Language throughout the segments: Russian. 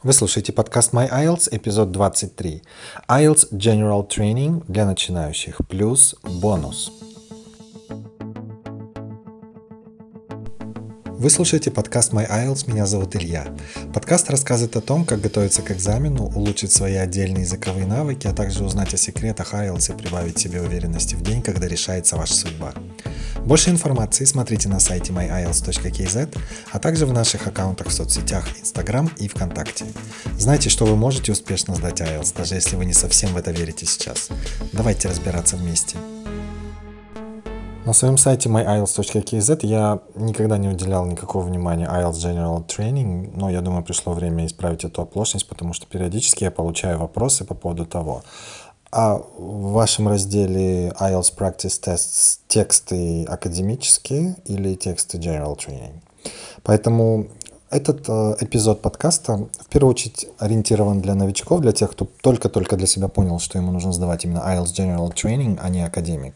Вы слушаете подкаст My IELTS, эпизод 23. IELTS General Training для начинающих, плюс бонус. Вы слушаете подкаст My IELTS, меня зовут Илья. Подкаст рассказывает о том, как готовиться к экзамену, улучшить свои отдельные языковые навыки, а также узнать о секретах IELTS и прибавить себе уверенности в день, когда решается ваша судьба. Больше информации смотрите на сайте myiles.kz, а также в наших аккаунтах в соцсетях Instagram и ВКонтакте. Знайте, что вы можете успешно сдать IELTS, даже если вы не совсем в это верите сейчас. Давайте разбираться вместе. На своем сайте myiles.kz я никогда не уделял никакого внимания IELTS General Training, но я думаю, пришло время исправить эту оплошность, потому что периодически я получаю вопросы по поводу того, а в вашем разделе IELTS Practice Tests тексты академические или тексты General Training. Поэтому этот э, эпизод подкаста в первую очередь ориентирован для новичков, для тех, кто только-только для себя понял, что ему нужно сдавать именно IELTS General Training, а не академик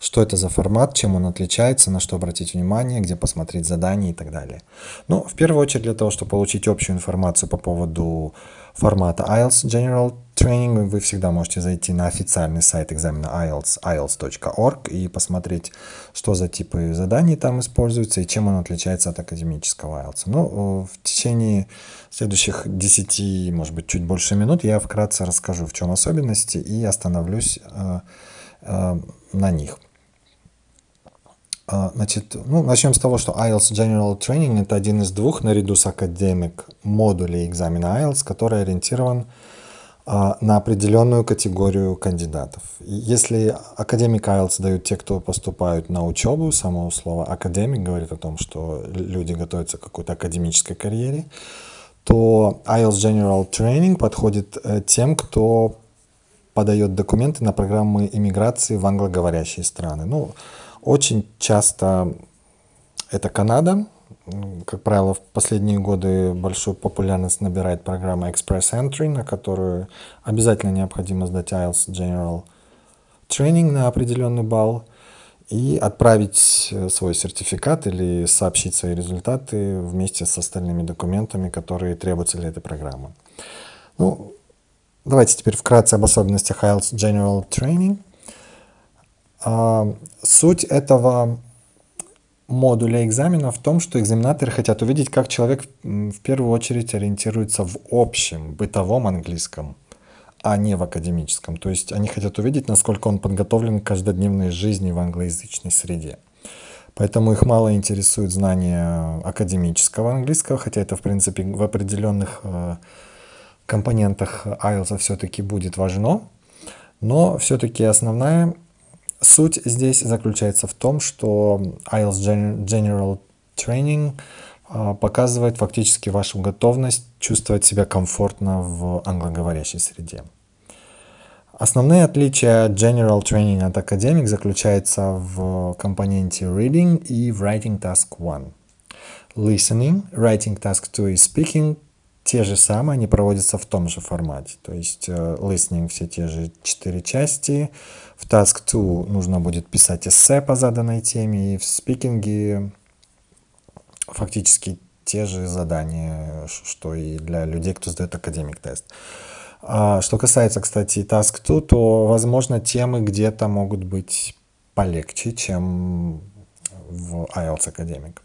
что это за формат, чем он отличается, на что обратить внимание, где посмотреть задания и так далее. Ну, в первую очередь для того, чтобы получить общую информацию по поводу формата IELTS General Training, вы всегда можете зайти на официальный сайт экзамена IELTS, ielts.org и посмотреть, что за типы заданий там используются и чем он отличается от академического IELTS. Ну, в течение следующих 10, может быть, чуть больше минут я вкратце расскажу, в чем особенности и остановлюсь э, э, на них. А, значит, ну, начнем с того, что IELTS General Training это один из двух, наряду с академик, модулей экзамена IELTS, который ориентирован на определенную категорию кандидатов. Если академик IELTS дают те, кто поступают на учебу, само слово академик говорит о том, что люди готовятся к какой-то академической карьере, то IELTS General Training подходит э, тем, кто подает документы на программы иммиграции в англоговорящие страны. Ну, очень часто это Канада. Как правило, в последние годы большую популярность набирает программа Express Entry, на которую обязательно необходимо сдать IELTS General Training на определенный балл и отправить э, свой сертификат или сообщить свои результаты вместе с остальными документами, которые требуются для этой программы. Ну, давайте теперь вкратце об особенностях IELTS General Training – а, суть этого модуля экзамена в том, что экзаменаторы хотят увидеть, как человек в первую очередь ориентируется в общем бытовом английском, а не в академическом. То есть они хотят увидеть, насколько он подготовлен к каждодневной жизни в англоязычной среде. Поэтому их мало интересует знание академического английского, хотя это, в принципе, в определенных э, компонентах IELTS все-таки будет важно. Но все-таки основная Суть здесь заключается в том, что IELTS General Training а, показывает фактически вашу готовность чувствовать себя комфортно в англоговорящей среде. Основные отличия General Training от Academic заключаются в компоненте Reading и Writing Task 1. Listening, Writing Task 2 и Speaking те же самые, они проводятся в том же формате. То есть uh, listening все те же четыре части. В task 2 нужно будет писать эссе по заданной теме. И в спикинге фактически те же задания, что и для людей, кто сдает академик тест. А, что касается, кстати, task 2, то, возможно, темы где-то могут быть полегче, чем в IELTS академик.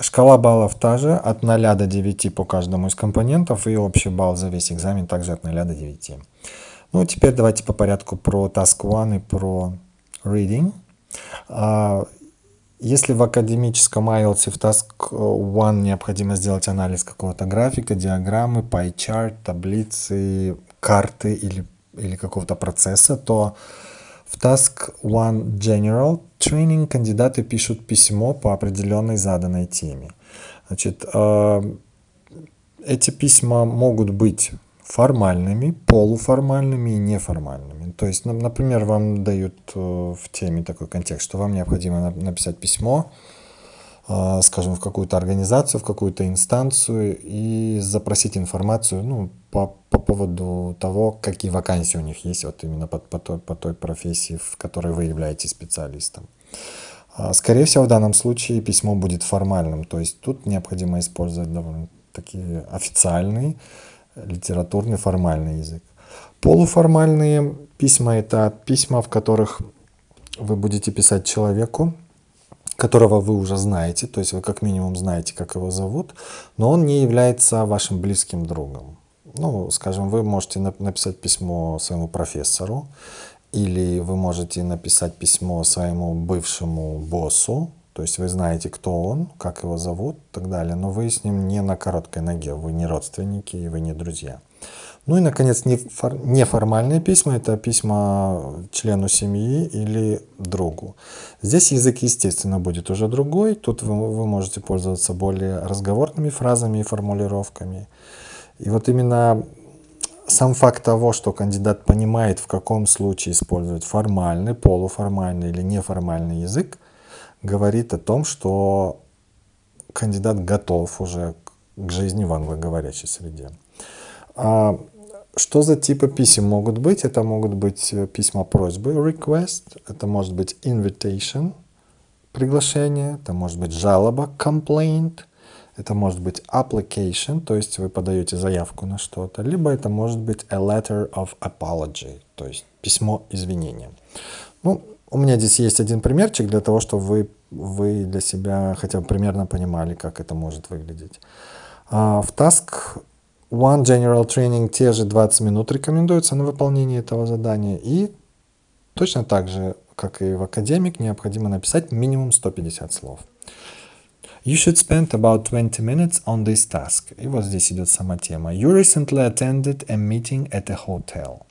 Шкала баллов та же, от 0 до 9 по каждому из компонентов, и общий балл за весь экзамен также от 0 до 9. Ну, теперь давайте по порядку про Task 1 и про Reading. А, если в академическом IELTS в Task 1 необходимо сделать анализ какого-то графика, диаграммы, pie chart, таблицы, карты или, или какого-то процесса, то в Task 1 General Training кандидаты пишут письмо по определенной заданной теме. Значит, э, эти письма могут быть формальными, полуформальными и неформальными. То есть, например, вам дают э, в теме такой контекст, что вам необходимо написать письмо, скажем, в какую-то организацию, в какую-то инстанцию и запросить информацию ну, по, по поводу того, какие вакансии у них есть вот именно по, по, той, по той профессии, в которой вы являетесь специалистом. А, скорее всего, в данном случае письмо будет формальным, то есть тут необходимо использовать довольно такие официальный, литературный, формальный язык. Полуформальные письма – это письма, в которых вы будете писать человеку, которого вы уже знаете, то есть вы как минимум знаете, как его зовут, но он не является вашим близким другом. Ну, скажем, вы можете написать письмо своему профессору, или вы можете написать письмо своему бывшему боссу, то есть вы знаете, кто он, как его зовут и так далее, но вы с ним не на короткой ноге, вы не родственники и вы не друзья. Ну и, наконец, неформальные письма – это письма члену семьи или другу. Здесь язык, естественно, будет уже другой. Тут вы, вы можете пользоваться более разговорными фразами и формулировками. И вот именно сам факт того, что кандидат понимает, в каком случае использовать формальный, полуформальный или неформальный язык, говорит о том, что кандидат готов уже к жизни в англоговорящей среде. А что за типы писем могут быть? Это могут быть э, письма просьбы, request, это может быть invitation, приглашение, это может быть жалоба, complaint – это может быть application, то есть вы подаете заявку на что-то, либо это может быть a letter of apology, то есть письмо извинения. Ну, у меня здесь есть один примерчик для того, чтобы вы, вы для себя хотя бы примерно понимали, как это может выглядеть. Uh, в Task One General Training те же 20 минут рекомендуется на выполнение этого задания. И точно так же, как и в Академик, необходимо написать минимум 150 слов. You should spend about 20 minutes on this task. И вот здесь идет сама тема. You recently attended a meeting at a hotel.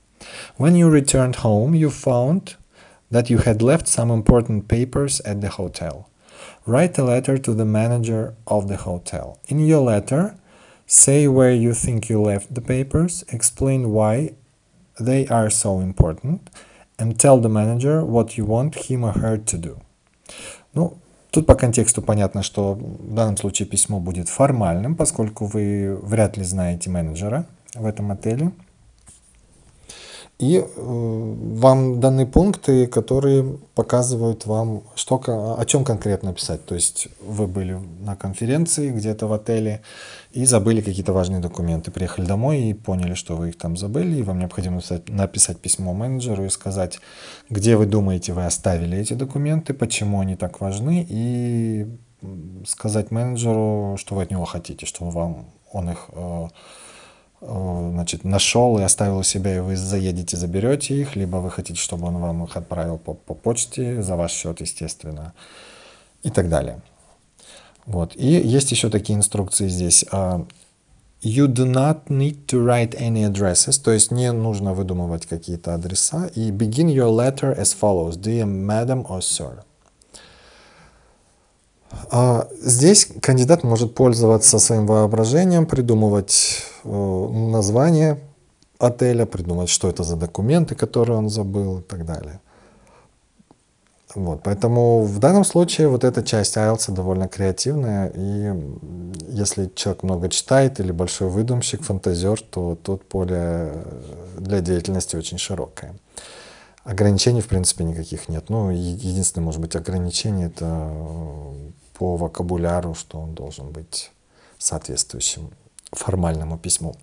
When you returned home, you found that you had left some important papers at the hotel. Write a letter to the manager of the hotel. In your letter, say where you think you left the papers, explain why they are so important, and tell the manager what you want him or her to do. Ну, Тут по контексту понятно, что в данном случае письмо будет формальным, поскольку вы вряд ли знаете менеджера в этом отеле. И э, вам даны пункты, которые показывают вам, что, о чем конкретно писать. То есть вы были на конференции где-то в отеле и забыли какие-то важные документы. Приехали домой и поняли, что вы их там забыли, и вам необходимо написать, написать письмо менеджеру и сказать, где вы думаете, вы оставили эти документы, почему они так важны, и сказать менеджеру, что вы от него хотите, что вам он их э, значит, нашел и оставил у себя, и вы заедете, заберете их, либо вы хотите, чтобы он вам их отправил по, по почте, за ваш счет, естественно, и так далее. Вот. И есть еще такие инструкции здесь. А, you do not need to write any addresses, то есть не нужно выдумывать какие-то адреса. И begin your letter as follows. Dear madam or sir. А здесь кандидат может пользоваться своим воображением, придумывать э, название отеля, придумать, что это за документы, которые он забыл и так далее. Вот, поэтому в данном случае вот эта часть IELTS довольно креативная, и если человек много читает или большой выдумщик, фантазер, то тут поле для деятельности очень широкое. Ограничений, в принципе, никаких нет. Ну, единственное, может быть, ограничение – это по вокабуляру, что он должен быть соответствующим формальному письму.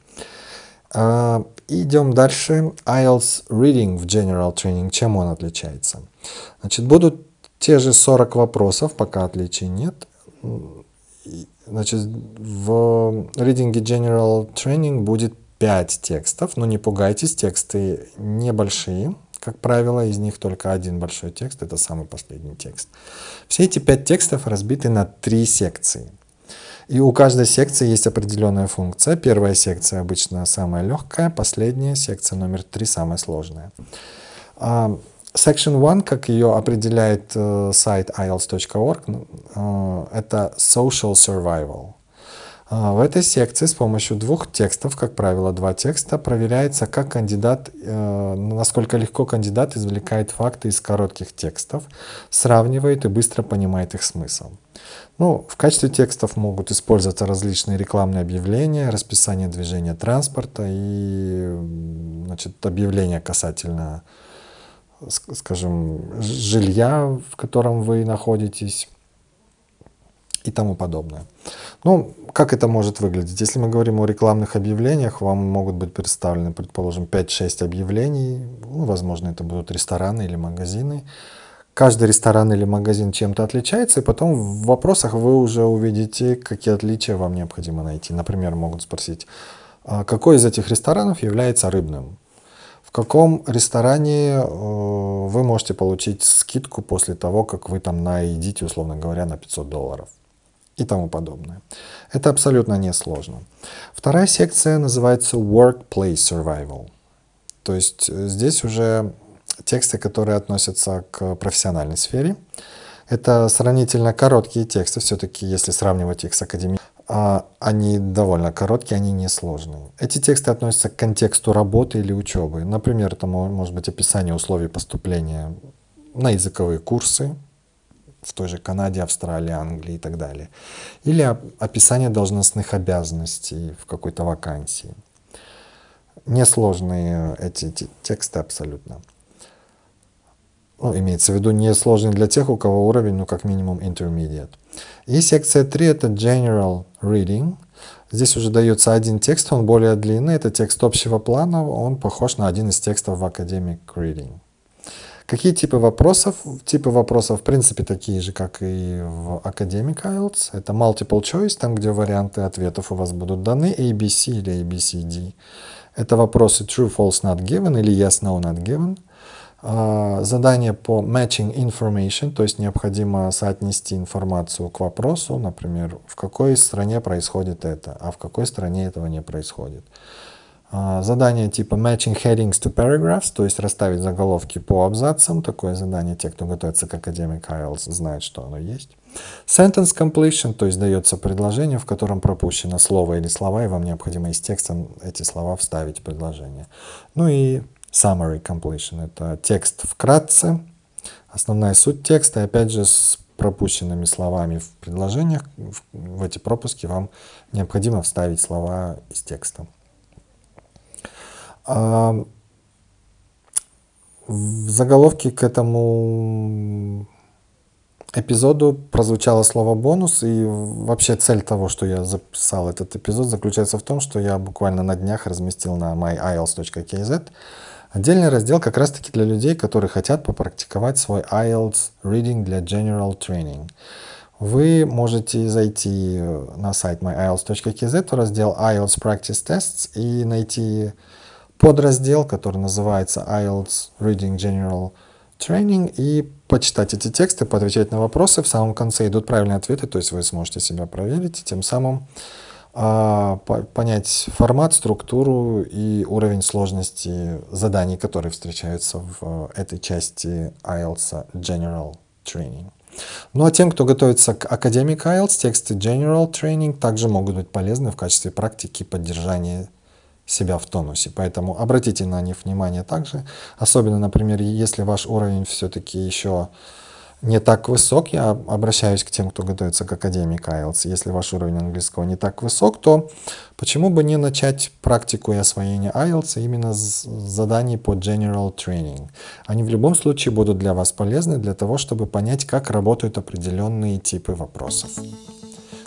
Uh, идем дальше. IELTS Reading в General Training. Чем он отличается? Значит, будут те же 40 вопросов, пока отличий нет. Значит, в Reading General Training будет 5 текстов, но не пугайтесь, тексты небольшие, как правило, из них только один большой текст, это самый последний текст. Все эти пять текстов разбиты на три секции. И у каждой секции есть определенная функция. Первая секция обычно самая легкая, последняя секция номер три самая сложная. А, section 1, как ее определяет э, сайт ielts.org, э, это social survival. А, в этой секции с помощью двух текстов, как правило, два текста, проверяется, как кандидат, э, насколько легко кандидат извлекает факты из коротких текстов, сравнивает и быстро понимает их смысл. Ну, в качестве текстов могут использоваться различные рекламные объявления, расписание движения транспорта и значит, объявления касательно, скажем, жилья, в котором вы находитесь и тому подобное. Ну, как это может выглядеть? Если мы говорим о рекламных объявлениях, вам могут быть представлены, предположим, 5-6 объявлений. Ну, возможно, это будут рестораны или магазины. Каждый ресторан или магазин чем-то отличается, и потом в вопросах вы уже увидите, какие отличия вам необходимо найти. Например, могут спросить, «А какой из этих ресторанов является рыбным? В каком ресторане э, вы можете получить скидку после того, как вы там наедите, условно говоря, на 500 долларов? И тому подобное. Это абсолютно несложно. Вторая секция называется Workplace Survival. То есть э, здесь уже тексты, которые относятся к профессиональной сфере. Это сравнительно короткие тексты, все-таки если сравнивать их с академией. А, они довольно короткие, они несложные. Эти тексты относятся к контексту работы или учебы. Например, это может быть описание условий поступления на языковые курсы, в той же Канаде, Австралии, Англии и так далее. Или описание должностных обязанностей в какой-то вакансии. Несложные эти тексты абсолютно. Ну, имеется в виду несложные для тех, у кого уровень, ну, как минимум, intermediate. И секция 3 — это general reading. Здесь уже дается один текст, он более длинный. Это текст общего плана, он похож на один из текстов в Academic Reading. Какие типы вопросов? Типы вопросов, в принципе, такие же, как и в Academic IELTS. Это multiple choice, там, где варианты ответов у вас будут даны, ABC или ABCD. Это вопросы true, false, not given или yes, no, not given. А, задание по matching information, то есть необходимо соотнести информацию к вопросу, например, в какой стране происходит это, а в какой стране этого не происходит. А, задание типа matching headings to paragraphs, то есть расставить заголовки по абзацам. Такое задание те, кто готовится к Academic IELTS, знают, что оно есть. Sentence completion, то есть дается предложение, в котором пропущено слово или слова, и вам необходимо из текста эти слова вставить в предложение. Ну и summary completion, это текст вкратце, основная суть текста, и опять же с пропущенными словами в предложениях, в эти пропуски вам необходимо вставить слова из текста. А в заголовке к этому эпизоду прозвучало слово «бонус», и вообще цель того, что я записал этот эпизод, заключается в том, что я буквально на днях разместил на myielts.kz отдельный раздел как раз-таки для людей, которые хотят попрактиковать свой IELTS Reading для General Training. Вы можете зайти на сайт myielts.kz, в раздел IELTS Practice Tests и найти подраздел, который называется IELTS Reading General Training, и почитать эти тексты, поотвечать на вопросы. В самом конце идут правильные ответы, то есть вы сможете себя проверить, и тем самым а, понять формат, структуру и уровень сложности заданий, которые встречаются в этой части IELTS General Training. Ну а тем, кто готовится к Academic IELTS, тексты General Training также могут быть полезны в качестве практики поддержания себя в тонусе. Поэтому обратите на них внимание также. Особенно, например, если ваш уровень все-таки еще не так высок, я обращаюсь к тем, кто готовится к академик IELTS. Если ваш уровень английского не так высок, то почему бы не начать практику и освоение IELTS именно с заданий по General Training. Они в любом случае будут для вас полезны для того, чтобы понять, как работают определенные типы вопросов.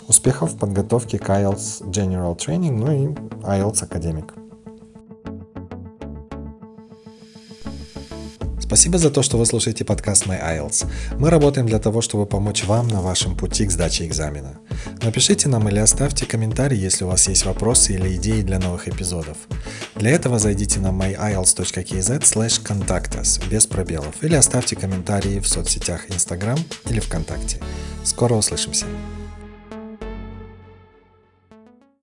Успехов в подготовке к IELTS General Training, ну и IELTS Academic. Спасибо за то, что вы слушаете подкаст My IELTS. Мы работаем для того, чтобы помочь вам на вашем пути к сдаче экзамена. Напишите нам или оставьте комментарий, если у вас есть вопросы или идеи для новых эпизодов. Для этого зайдите на myielts.kz slash contact без пробелов или оставьте комментарии в соцсетях Instagram или ВКонтакте. Скоро услышимся!